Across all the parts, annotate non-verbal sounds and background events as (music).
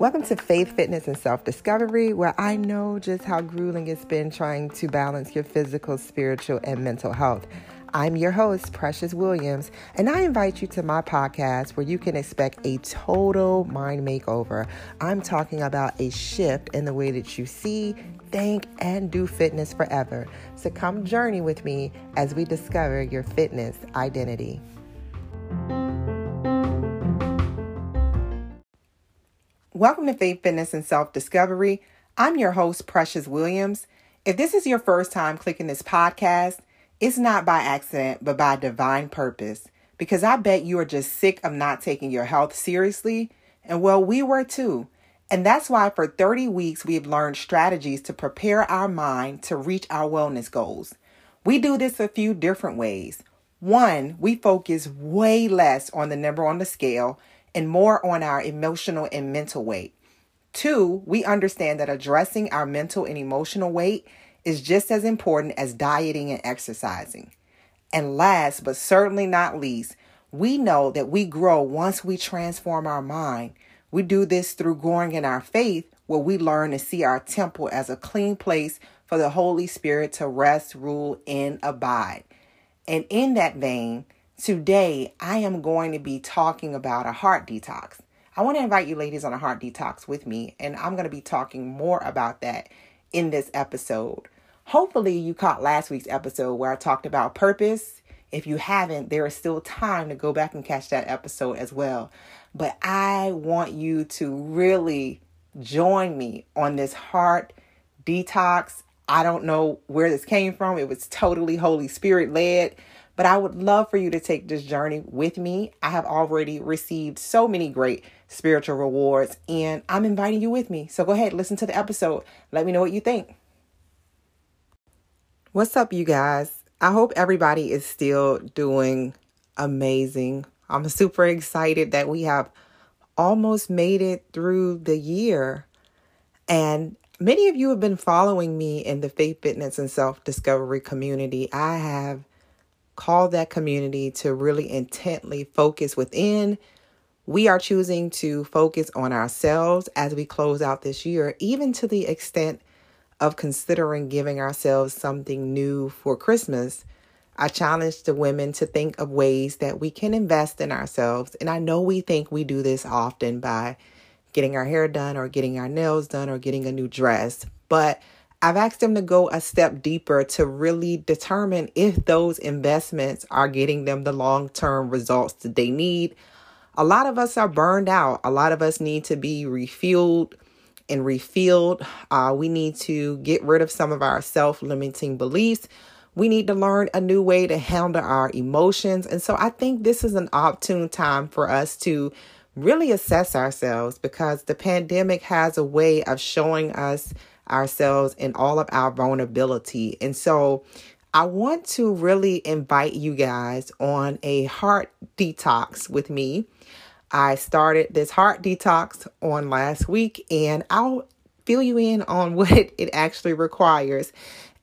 Welcome to Faith, Fitness, and Self Discovery, where I know just how grueling it's been trying to balance your physical, spiritual, and mental health. I'm your host, Precious Williams, and I invite you to my podcast where you can expect a total mind makeover. I'm talking about a shift in the way that you see, think, and do fitness forever. So come journey with me as we discover your fitness identity. Welcome to Faith, Fitness, and Self Discovery. I'm your host, Precious Williams. If this is your first time clicking this podcast, it's not by accident, but by divine purpose. Because I bet you are just sick of not taking your health seriously. And well, we were too. And that's why for 30 weeks, we've learned strategies to prepare our mind to reach our wellness goals. We do this a few different ways. One, we focus way less on the number on the scale and more on our emotional and mental weight. Two, we understand that addressing our mental and emotional weight is just as important as dieting and exercising. And last but certainly not least, we know that we grow once we transform our mind. We do this through growing in our faith, where we learn to see our temple as a clean place for the Holy Spirit to rest, rule, and abide. And in that vein, Today, I am going to be talking about a heart detox. I want to invite you ladies on a heart detox with me, and I'm going to be talking more about that in this episode. Hopefully, you caught last week's episode where I talked about purpose. If you haven't, there is still time to go back and catch that episode as well. But I want you to really join me on this heart detox. I don't know where this came from, it was totally Holy Spirit led. But I would love for you to take this journey with me. I have already received so many great spiritual rewards, and I'm inviting you with me. So go ahead, listen to the episode. Let me know what you think. What's up, you guys? I hope everybody is still doing amazing. I'm super excited that we have almost made it through the year. And many of you have been following me in the faith, fitness, and self discovery community. I have call that community to really intently focus within. We are choosing to focus on ourselves as we close out this year, even to the extent of considering giving ourselves something new for Christmas. I challenge the women to think of ways that we can invest in ourselves. And I know we think we do this often by getting our hair done or getting our nails done or getting a new dress. But I've asked them to go a step deeper to really determine if those investments are getting them the long term results that they need. A lot of us are burned out. A lot of us need to be refueled and refilled. Uh, we need to get rid of some of our self limiting beliefs. We need to learn a new way to handle our emotions. And so I think this is an opportune time for us to really assess ourselves because the pandemic has a way of showing us ourselves in all of our vulnerability. And so I want to really invite you guys on a heart detox with me. I started this heart detox on last week and I'll fill you in on (laughs) what it actually requires.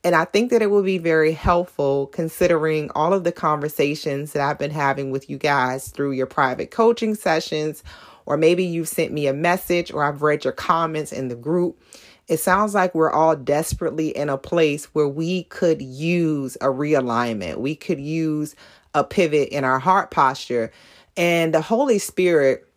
And I think that it will be very helpful considering all of the conversations that I've been having with you guys through your private coaching sessions, or maybe you've sent me a message or I've read your comments in the group. It sounds like we're all desperately in a place where we could use a realignment. We could use a pivot in our heart posture. And the Holy Spirit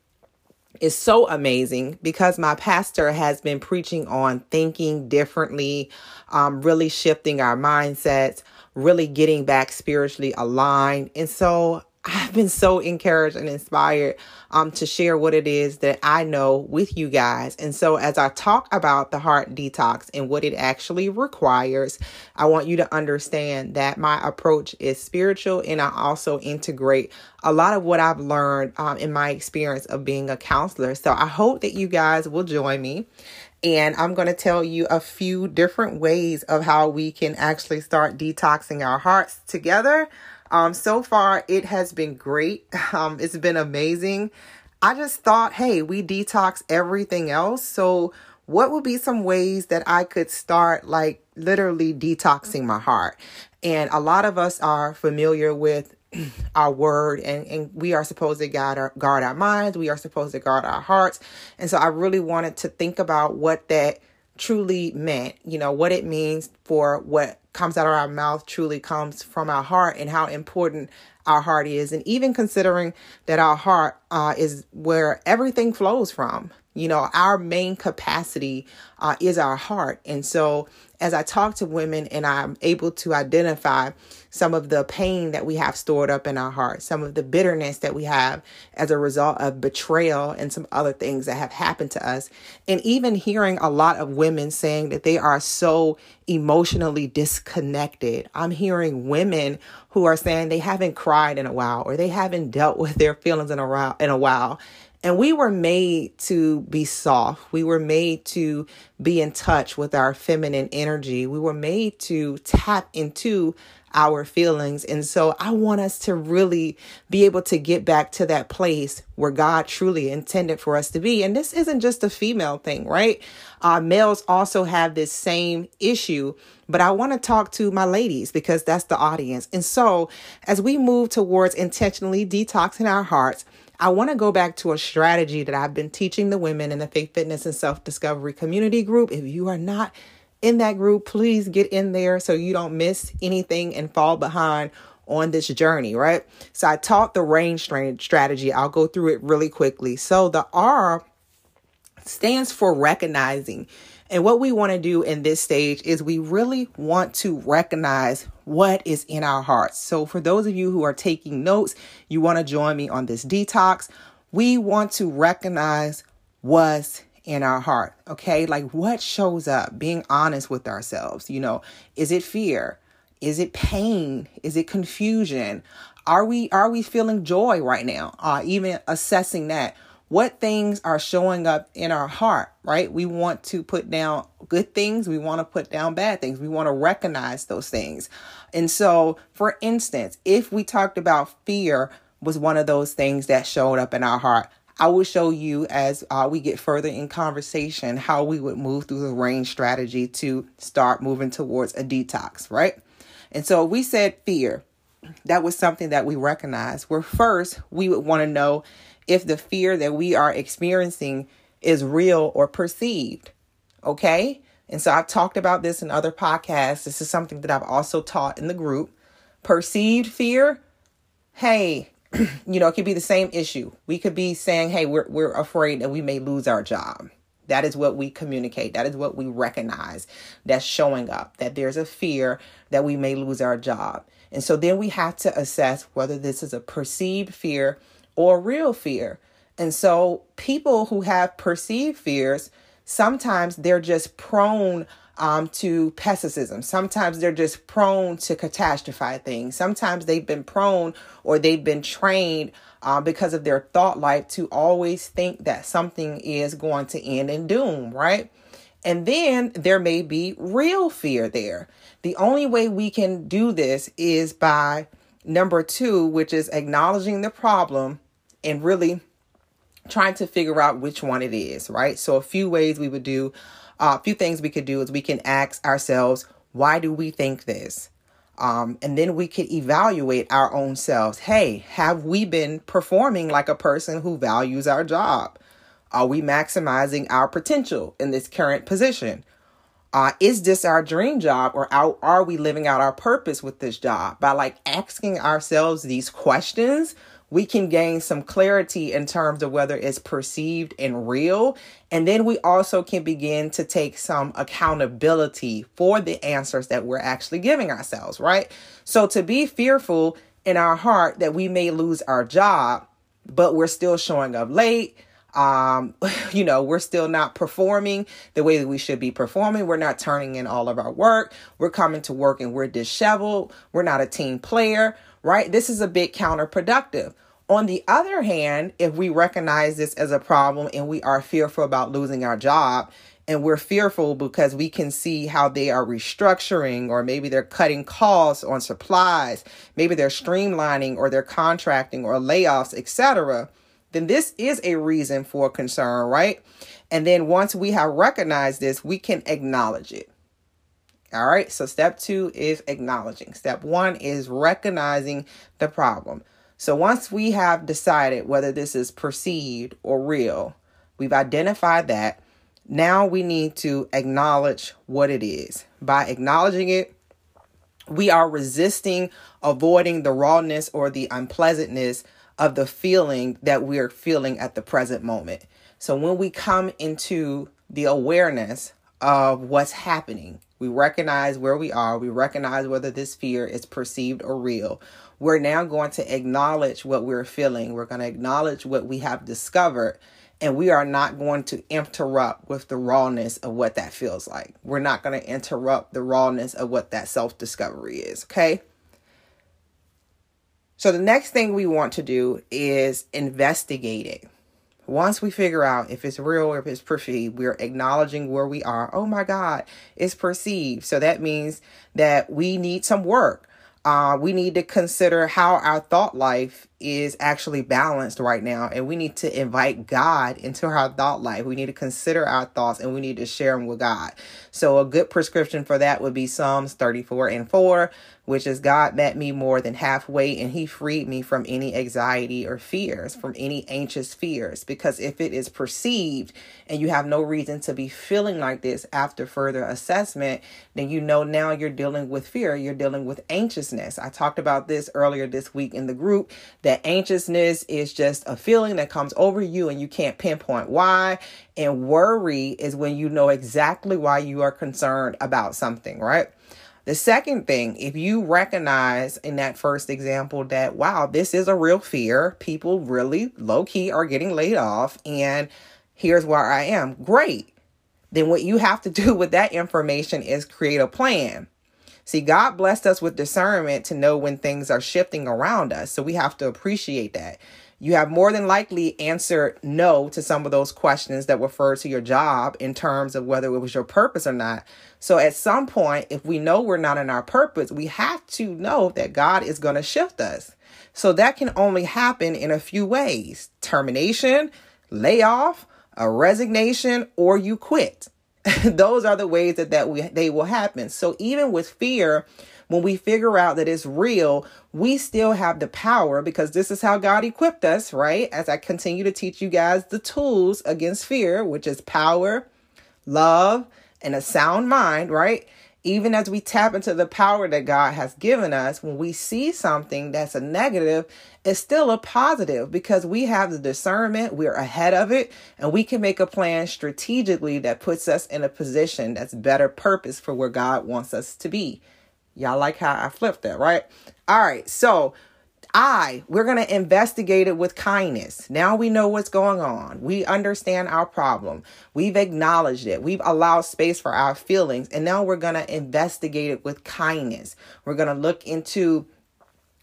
is so amazing because my pastor has been preaching on thinking differently, um, really shifting our mindsets, really getting back spiritually aligned. And so I've been so encouraged and inspired um, to share what it is that I know with you guys. And so, as I talk about the heart detox and what it actually requires, I want you to understand that my approach is spiritual and I also integrate a lot of what I've learned um, in my experience of being a counselor. So, I hope that you guys will join me. And I'm going to tell you a few different ways of how we can actually start detoxing our hearts together. Um, so far, it has been great. (laughs) Um, it's been amazing. I just thought, hey, we detox everything else. So, what would be some ways that I could start, like, literally detoxing my heart? And a lot of us are familiar with (clears throat) our word and, and we are supposed to guard our, guard our minds we are supposed to guard our hearts and so i really wanted to think about what that truly meant you know what it means for what comes out of our mouth truly comes from our heart and how important our heart is and even considering that our heart uh, is where everything flows from you know, our main capacity uh, is our heart. And so, as I talk to women and I'm able to identify some of the pain that we have stored up in our heart, some of the bitterness that we have as a result of betrayal and some other things that have happened to us, and even hearing a lot of women saying that they are so emotionally disconnected. I'm hearing women who are saying they haven't cried in a while or they haven't dealt with their feelings in a while in a while and we were made to be soft. We were made to be in touch with our feminine energy. We were made to tap into our feelings. And so I want us to really be able to get back to that place where God truly intended for us to be. And this isn't just a female thing, right? Uh, males also have this same issue. But I want to talk to my ladies because that's the audience. And so as we move towards intentionally detoxing our hearts, I want to go back to a strategy that I've been teaching the women in the Faith, Fitness, and Self Discovery community group. If you are not in that group, please get in there so you don't miss anything and fall behind on this journey, right? So I taught the range strategy. I'll go through it really quickly. So the R stands for recognizing. And what we want to do in this stage is we really want to recognize what is in our hearts. So, for those of you who are taking notes, you want to join me on this detox. We want to recognize what's in our heart, okay? Like what shows up, being honest with ourselves. You know, is it fear? Is it pain? Is it confusion? Are we are we feeling joy right now? Uh, even assessing that what things are showing up in our heart, right? We want to put down good things, we want to put down bad things, we want to recognize those things. And so, for instance, if we talked about fear was one of those things that showed up in our heart, I will show you as uh, we get further in conversation how we would move through the range strategy to start moving towards a detox, right? And so we said fear. That was something that we recognized. Where first we would want to know if the fear that we are experiencing is real or perceived. Okay? And so I've talked about this in other podcasts. This is something that I've also taught in the group. Perceived fear, hey, (clears throat) you know, it could be the same issue. We could be saying, hey, we're, we're afraid that we may lose our job. That is what we communicate. That is what we recognize that's showing up, that there's a fear that we may lose our job. And so then we have to assess whether this is a perceived fear or real fear. And so people who have perceived fears, sometimes they're just prone um, to pessimism. Sometimes they're just prone to catastrophize things. Sometimes they've been prone or they've been trained uh, because of their thought life to always think that something is going to end in doom, right? And then there may be real fear there. The only way we can do this is by number two, which is acknowledging the problem and really trying to figure out which one it is, right? So, a few ways we would do, uh, a few things we could do is we can ask ourselves, why do we think this? Um, and then we could evaluate our own selves. Hey, have we been performing like a person who values our job? Are we maximizing our potential in this current position? Uh, is this our dream job or are, are we living out our purpose with this job? By like asking ourselves these questions, we can gain some clarity in terms of whether it's perceived and real. And then we also can begin to take some accountability for the answers that we're actually giving ourselves, right? So to be fearful in our heart that we may lose our job, but we're still showing up late. Um, (laughs) you know, we're still not performing the way that we should be performing. We're not turning in all of our work. We're coming to work and we're disheveled. We're not a team player right? This is a bit counterproductive. On the other hand, if we recognize this as a problem and we are fearful about losing our job, and we're fearful because we can see how they are restructuring or maybe they're cutting costs on supplies, maybe they're streamlining or they're contracting or layoffs, etc., then this is a reason for concern, right? And then once we have recognized this, we can acknowledge it. All right. So step two is acknowledging. Step one is recognizing the problem. So once we have decided whether this is perceived or real, we've identified that. Now we need to acknowledge what it is. By acknowledging it, we are resisting avoiding the rawness or the unpleasantness of the feeling that we're feeling at the present moment. So when we come into the awareness of what's happening, we recognize where we are, we recognize whether this fear is perceived or real. We're now going to acknowledge what we're feeling. We're going to acknowledge what we have discovered and we are not going to interrupt with the rawness of what that feels like. We're not going to interrupt the rawness of what that self discovery is, okay? So, the next thing we want to do is investigate it. Once we figure out if it's real or if it's perceived, we're acknowledging where we are. Oh my God, it's perceived. So that means that we need some work. Uh, we need to consider how our thought life is actually balanced right now. And we need to invite God into our thought life. We need to consider our thoughts and we need to share them with God. So, a good prescription for that would be Psalms 34 and 4 which is God met me more than halfway and he freed me from any anxiety or fears, from any anxious fears. Because if it is perceived and you have no reason to be feeling like this after further assessment, then you know now you're dealing with fear, you're dealing with anxiousness. I talked about this earlier this week in the group that anxiousness is just a feeling that comes over you and you can't pinpoint why. And worry is when you know exactly why you are concerned about something, right? The second thing, if you recognize in that first example that, wow, this is a real fear, people really low key are getting laid off, and here's where I am, great. Then what you have to (laughs) do with that information is create a plan. See, God blessed us with discernment to know when things are shifting around us. So we have to appreciate that you have more than likely answered no to some of those questions that refer to your job in terms of whether it was your purpose or not. So at some point, if we know we're not in our purpose, we have to know that God is going to shift us. So that can only happen in a few ways termination, layoff, a resignation, or you quit. (laughs) Those are the ways that, that we, they will happen. So even with fear, when we figure out that it's real, we still have the power because this is how God equipped us, right? As I continue to teach you guys the tools against fear, which is power, love, and a sound mind, right? Even as we tap into the power that God has given us, when we see something that's a negative, it's still a positive because we have the discernment, we're ahead of it, and we can make a plan strategically that puts us in a position that's better purpose for where God wants us to be. Y'all like how I flipped that, right? All right. So, I, we're going to investigate it with kindness. Now we know what's going on. We understand our problem. We've acknowledged it. We've allowed space for our feelings. And now we're going to investigate it with kindness. We're going to look into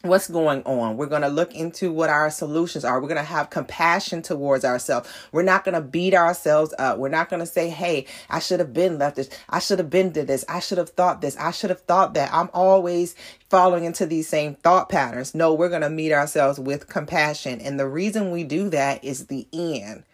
what's going on. We're going to look into what our solutions are. We're going to have compassion towards ourselves. We're not going to beat ourselves up. We're not going to say, Hey, I should have been left this. I should have been to this. I should have thought this. I should have thought that. I'm always falling into these same thought patterns. No, we're going to meet ourselves with compassion. And the reason we do that is the end,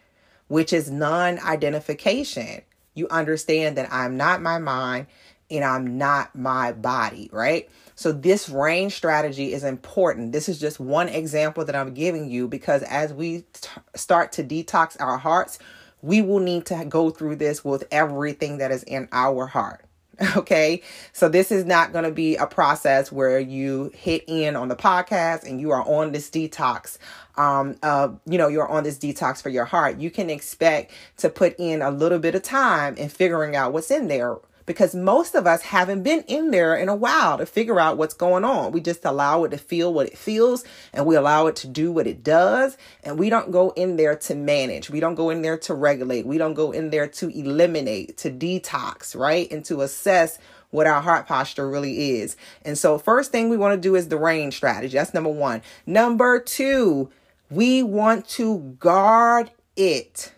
which is non identification. You understand that I'm not my mind and I'm not my body, right? So, this range strategy is important. This is just one example that I'm giving you because as we t- start to detox our hearts, we will need to go through this with everything that is in our heart. (laughs) Okay. So this is not going to be a process where you hit in on the podcast and you are on this detox. Um, uh, you know, you're on this detox for your heart. You can expect to put in a little bit of time in figuring out what's in there because most of us haven't been in there in a while to figure out what's going on. We just allow it to feel what it feels and we allow it to do what it does. And we don't go in there to manage. We don't go in there to regulate. We don't go in there to eliminate, to detox, right? And to assess what our heart posture really is. And so, first thing we want to do is the range strategy. That's number one. Number two, we want to guard it.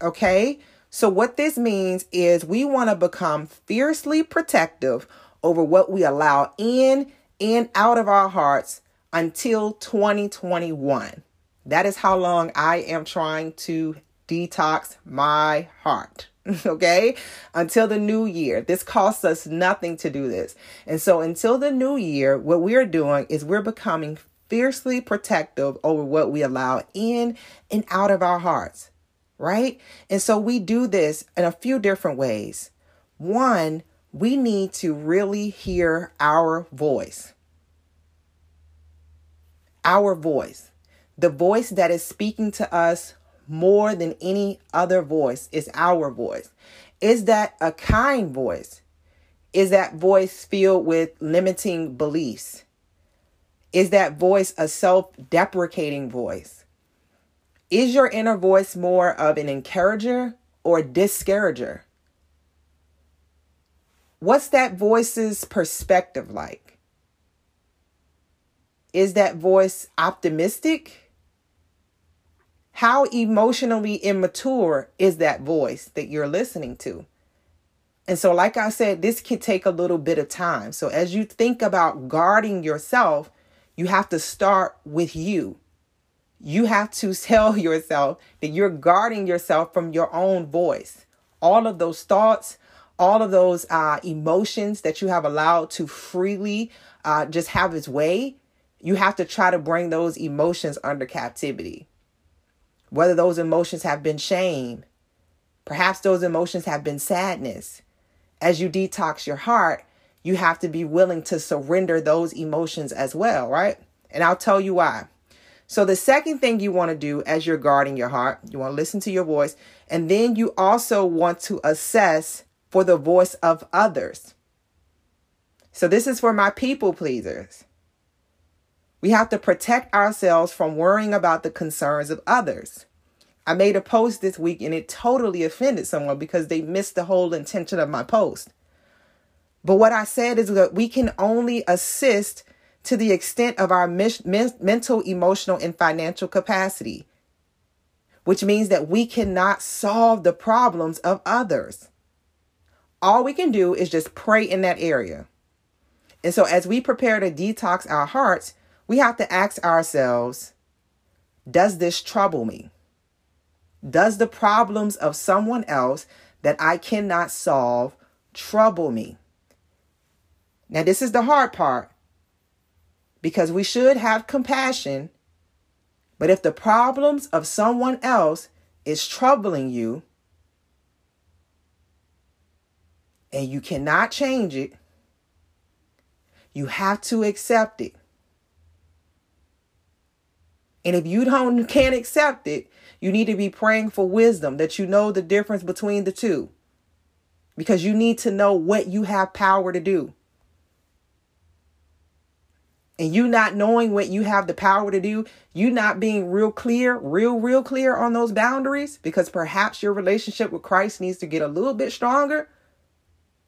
Okay. So, what this means is we want to become fiercely protective over what we allow in and out of our hearts until 2021. That is how long I am trying to detox my heart. (laughs) okay? Until the new year. This costs us nothing to do this. And so until the new year, what we're doing is we're becoming fiercely protective over what we allow in and out of our hearts, right? And so we do this in a few different ways. One, we need to really hear our voice. Our voice. The voice that is speaking to us more than any other voice is our voice. Is that a kind voice? Is that voice filled with limiting beliefs? Is that voice a self deprecating voice? Is your inner voice more of an encourager or discourager? What's that voice's perspective like? Is that voice optimistic? How emotionally immature is that voice that you're listening to? And so, like I said, this can take a little bit of time. So, as you think about guarding yourself, you have to start with you. You have to (laughs) tell yourself that you're guarding yourself from your own voice. All of those thoughts, all of those uh, emotions that you have allowed to freely uh, just have its way, you have to try to bring those emotions under captivity. Whether those emotions have been shame, perhaps those emotions have been sadness. As you detox your heart, you have to be willing to surrender those emotions as well, right? And I'll tell you why. So, the second thing you want to do as you're guarding your heart, you want to listen to your voice, and then you also want to assess for the voice of others. So, this is for my people pleasers. We have to protect ourselves from worrying about the concerns of others. I made a post this week and it totally offended someone because they missed the whole intention of my post. But what I said is that we can only assist to the extent of our mental, emotional, and financial capacity, which means that we cannot solve the problems of others. All we can do is just pray in that area. And so, as we prepare to detox our hearts, we have to ask ourselves Does this trouble me? Does the problems of someone else that I cannot solve trouble me? Now, this is the hard part because we should have compassion. But if the problems of someone else is troubling you and you cannot change it, you have to accept it. And if you don't can't accept it, you need to be praying for wisdom that you know the difference between the two. Because you need to know what you have power to do and you not knowing what you have the power to do, you not being real clear, real, real clear on those boundaries, because perhaps your relationship with Christ needs to get a little bit stronger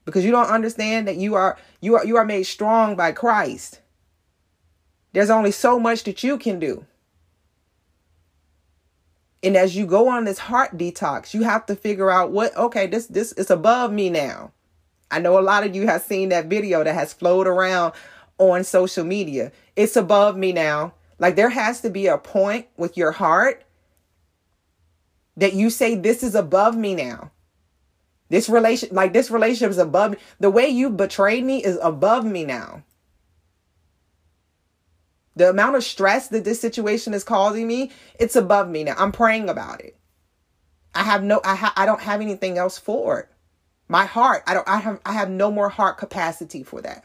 because you don't understand that you are you are you are made strong by Christ. There's only so much that you can do. And as you go on this heart detox, you have to figure out what okay, this this is above me now. I know a lot of you have seen that video that has flowed around on social media. It's above me now. Like there has to be a point with your heart that you say this is above me now. This relation like this relationship is above me. The way you betrayed me is above me now. The amount of stress that this situation is causing me, it's above me now. I'm praying about it. I have no I ha- I don't have anything else for it. My heart, I don't I have I have no more heart capacity for that.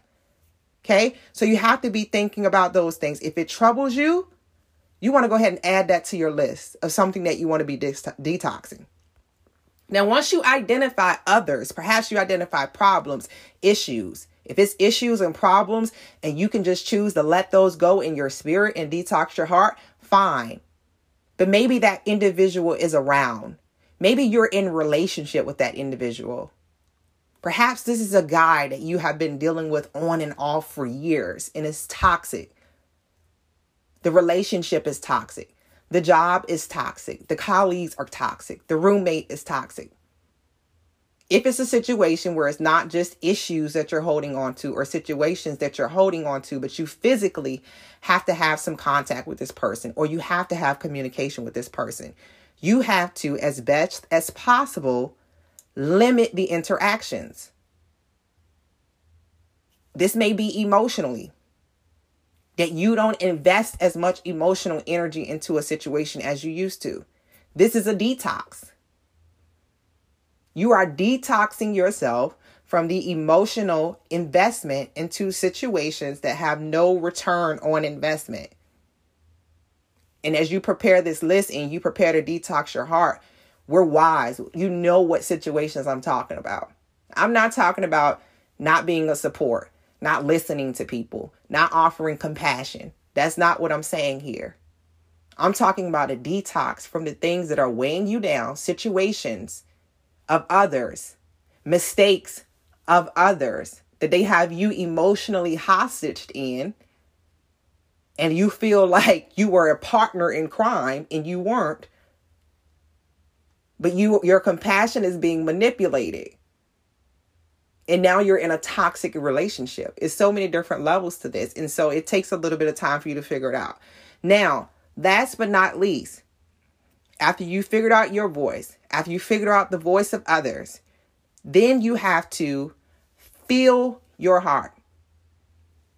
Okay. So you have to be thinking about those things. If it troubles you, you want to go ahead and add that to your list of something that you want to be de- detoxing. Now, once you identify others, perhaps you identify problems, issues. If it's issues and problems and you can just choose to let those go in your spirit and detox your heart, fine. But maybe that individual is around. Maybe you're in relationship with that individual. Perhaps this is a guy that you have been dealing with on and off for years and it's toxic. The relationship is toxic. The job is toxic. The colleagues are toxic. The roommate is toxic. If it's a situation where it's not just issues that you're holding on to or situations that you're holding on to, but you physically have to have some contact with this person or you have to have communication with this person, you have to, as best as possible, limit the interactions. This may be emotionally that you don't invest as much emotional energy into a situation as you used to. This is a detox. You are detoxing yourself from the emotional investment into situations that have no return on investment. And as you prepare this list and you prepare to detox your heart, we're wise. You know what situations I'm talking about. I'm not talking about not being a support, not listening to people, not offering compassion. That's not what I'm saying here. I'm talking about a detox from the things that are weighing you down, situations of others, mistakes of others that they have you emotionally hostaged in and you feel (laughs) like you were a partner in crime and you weren't but you your compassion is being manipulated and now you're in a toxic relationship it's so many different levels to this and so it takes a little bit of time for you to figure it out now last but not least after you figured out your voice after you figured out the voice of others then you have to feel your heart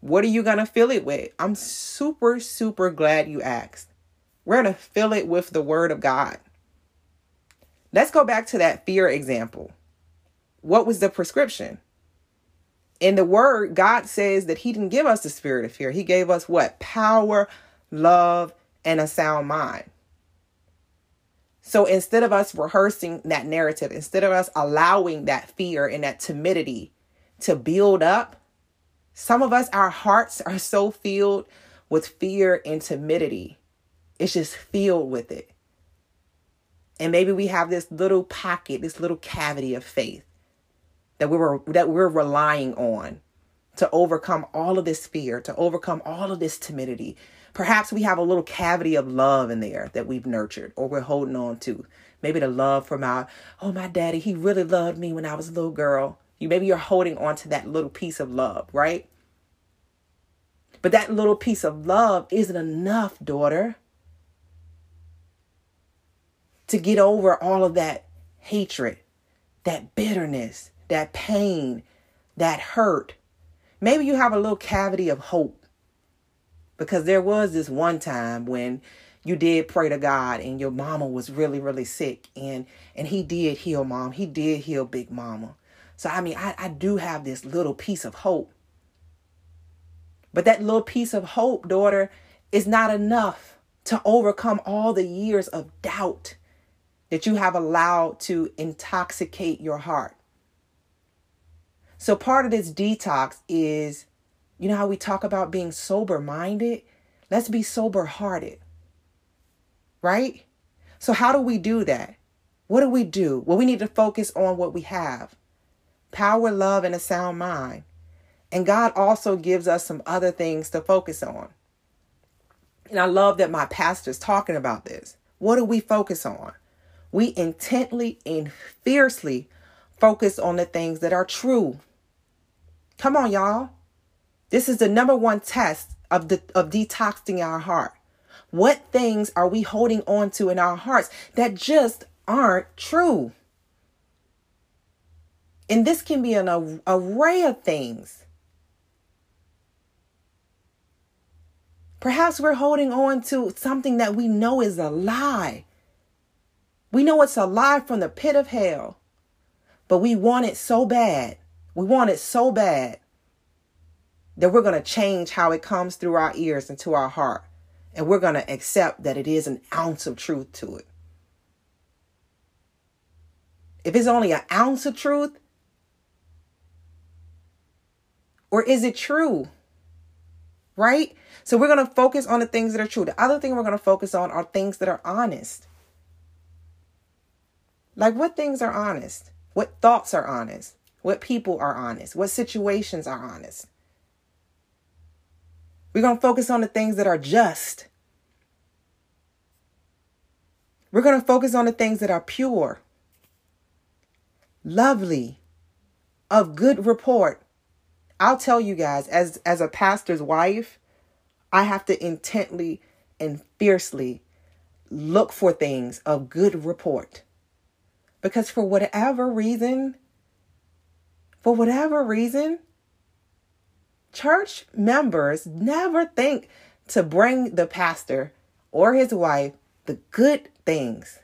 what are you going to fill it with? I'm super, super glad you asked. We're going to fill it with the word of God. Let's go back to that fear example. What was the prescription? In the word, God says that He didn't give us the spirit of fear. He gave us what? Power, love, and a sound mind. So instead of us rehearsing that narrative, instead of us allowing that fear and that timidity to build up, some of us, our hearts are so filled with fear and timidity. It's just filled with it. And maybe we have this little pocket, this little cavity of faith that we were that we're relying on to overcome all of this fear, to overcome all of this timidity. Perhaps we have a little cavity of love in there that we've nurtured or we're holding on to. Maybe the love from our, oh, my daddy, he really loved me when I was a little girl. You maybe you're holding on to that little piece of love, right? But that little piece of love isn't enough, daughter, to get over all of that hatred, that bitterness, that pain, that hurt. Maybe you have a little cavity of hope because there was this one time when you did pray to God and your mama was really really sick and and he did heal mom. He did heal big mama. So, I mean, I, I do have this little piece of hope. But that little piece of hope, daughter, is not enough to overcome all the years of doubt that you have allowed to intoxicate your heart. So, part of this detox is you know how we talk about being sober minded? Let's be sober hearted. Right? So, how do we do that? What do we do? Well, we need to focus on what we have power, love, and a sound mind. And God also gives us some other things to focus on. And I love that my pastor's talking about this. What do we focus on? We intently and fiercely focus on the things that are true. Come on, y'all. This is the number one test of the of detoxing our heart. What things are we holding on to in our hearts that just aren't true? And this can be an array of things. Perhaps we're holding on to something that we know is a lie. We know it's a lie from the pit of hell, but we want it so bad. We want it so bad that we're going to change how it comes through our ears and to our heart. And we're going to accept that it is an ounce of truth to it. If it's only an ounce of truth, Or is it true? Right? So we're going to focus on the things that are true. The other thing we're going to focus on are things that are honest. Like what things are honest? What thoughts are honest? What people are honest? What situations are honest? We're going to focus on the things that are just. We're going to focus on the things that are pure, lovely, of good report, I'll tell you guys, as as a pastor's wife, I have to intently and fiercely look for things of good report. Because for whatever reason, for whatever reason, church members never think to bring the pastor or his wife the good things.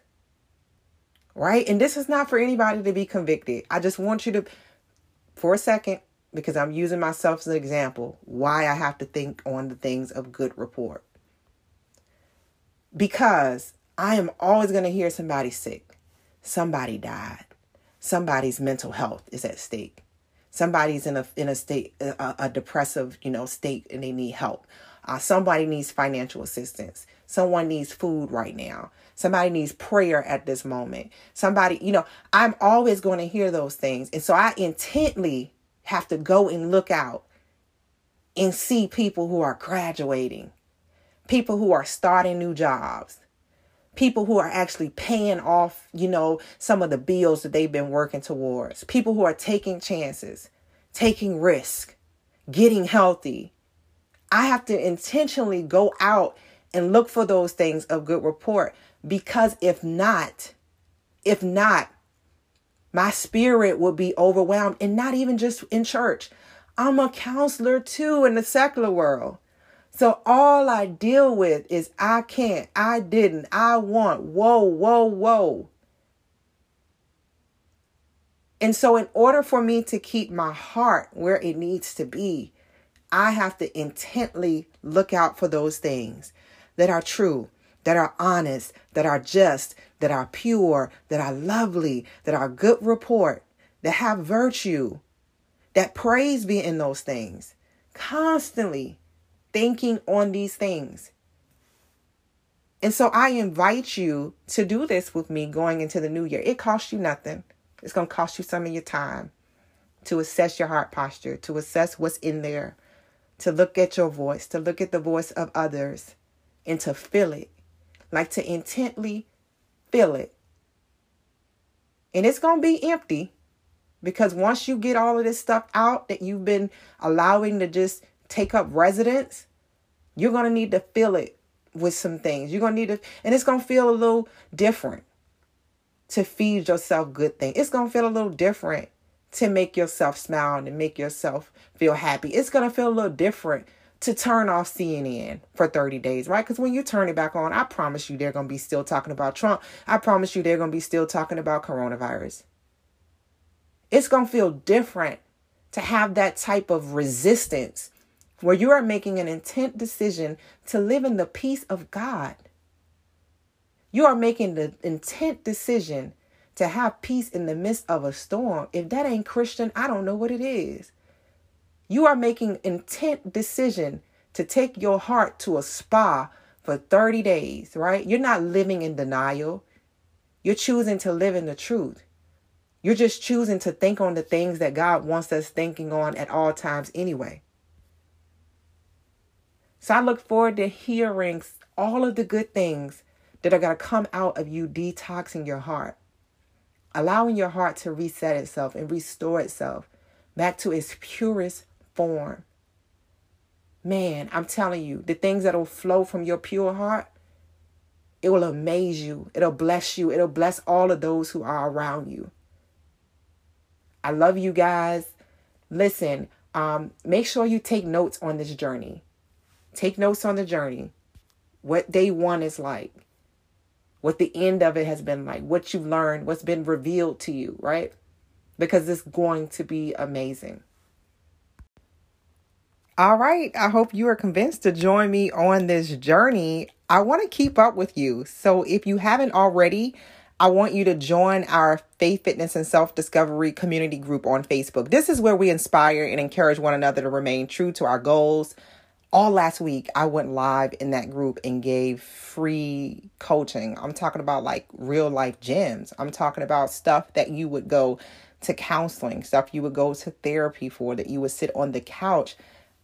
Right? And this is not for anybody to be convicted. I just want you to, for a second, because I'm using myself as an example, why I have to think on the things of good report. Because I am always going to hear somebody sick, somebody died, somebody's mental health is at stake, somebody's in a in a state a, a depressive you know state and they need help. Uh, somebody needs financial assistance. Someone needs food right now. Somebody needs prayer at this moment. Somebody, you know, I'm always going to hear those things. And so I intently have to go and look out and see people who are graduating, people who are starting new jobs, people who are actually paying off, you know, some of the bills that they've been working towards, people who are taking chances, taking risk, getting healthy. I have to intentionally go out and look for those things of good report because if not, if not, my spirit will be overwhelmed and not even just in church. I'm a counselor too in the secular world. So all I deal with is I can't, I didn't, I want, whoa, whoa, whoa. And so, in order for me to keep my heart where it needs to be, I have to intently look out for those things that are true, that are honest, that are just, that are pure, that are lovely, that are good report, that have virtue, that praise be in those things. Constantly thinking on these things. And so I invite you to do this with me going into the new year. It costs you nothing. It's going to cost you some of your time to assess your heart posture, to assess what's in there, to look at your voice, to look at the voice of others, and to feel it. Like to intently feel it. And it's going to be empty because once you get all of this stuff out that you've been allowing to just take up residence, you're going to need to fill it with some things. You're going to need to, and it's going to feel a little different to feed yourself good things. It's going to feel a little different to make yourself smile and make yourself feel happy. It's going to feel a little different to turn off CNN for 30 days, right? Because when you turn it back on, I promise you they're going to be still talking about Trump. I promise you they're going to be still talking about coronavirus. It's going to feel different to have that type of resistance where you are making an intent decision to live in the peace of God. You are making the intent decision to have peace in the midst of a storm. If that ain't Christian, I don't know what it is. You are making intent decision to take your heart to a spa for 30 days, right? You're not living in denial. You're choosing to live in the truth. You're just choosing to think on the things that God wants us thinking on at all times anyway. So I look forward to hearing all of the good things that are going to come out of you detoxing your heart, allowing your heart to reset itself and restore itself back to its purest form. Man, I'm telling you, the things that will flow from your pure heart, it will amaze you. It'll bless you. It'll bless all of those who are around you. I love you guys. Listen, um, make sure you take notes on this journey. Take notes on the journey. What day one is like. What the end of it has been like. What you've learned. What's been revealed to you, right? Because it's going to be amazing. All right. I hope you are convinced to join me on this journey. I want to keep up with you. So if you haven't already, I want you to join our faith, fitness, and self discovery community group on Facebook. This is where we inspire and encourage one another to remain true to our goals. All last week, I went live in that group and gave free coaching. I'm talking about like real life gems. I'm talking about stuff that you would go to counseling, stuff you would go to therapy for, that you would sit on the couch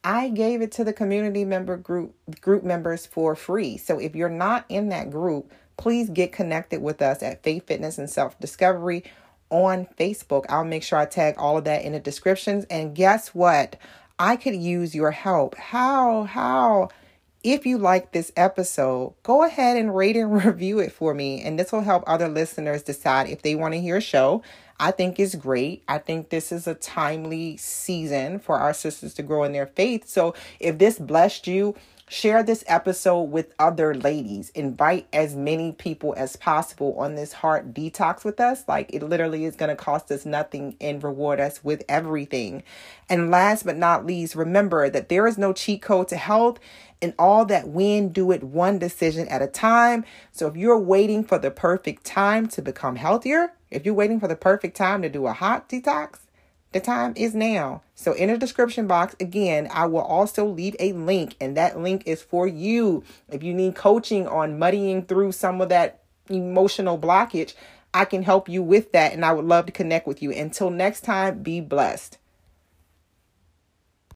I gave it to the community member group group members for free. So if you're not in that group, please get connected with us at Faith Fitness and Self Discovery on Facebook. I'll make sure I tag all of that in the descriptions. And guess what? I could use your help. How? How? if you like this episode, go ahead and rate and (laughs) review it for me. And this will help other listeners decide if they want to hear a show. I think is great. I think this is a timely season for our sisters to grow in their faith. So if this blessed you, Share this episode with other ladies. Invite as many people as possible on this heart detox with us. Like it literally is going to cost us nothing and reward us with everything. And last but not least, remember that there is no cheat code to health and all that win do it one decision at a time. So if you're waiting for the perfect time to become healthier, if you're waiting for the perfect time to do a hot detox, the time is now. So, in the description box, again, I will also leave a link, and that link is for you. If you need coaching on muddying through some of that emotional blockage, I can help you with that, and I would love to connect with you. Until next time, be blessed.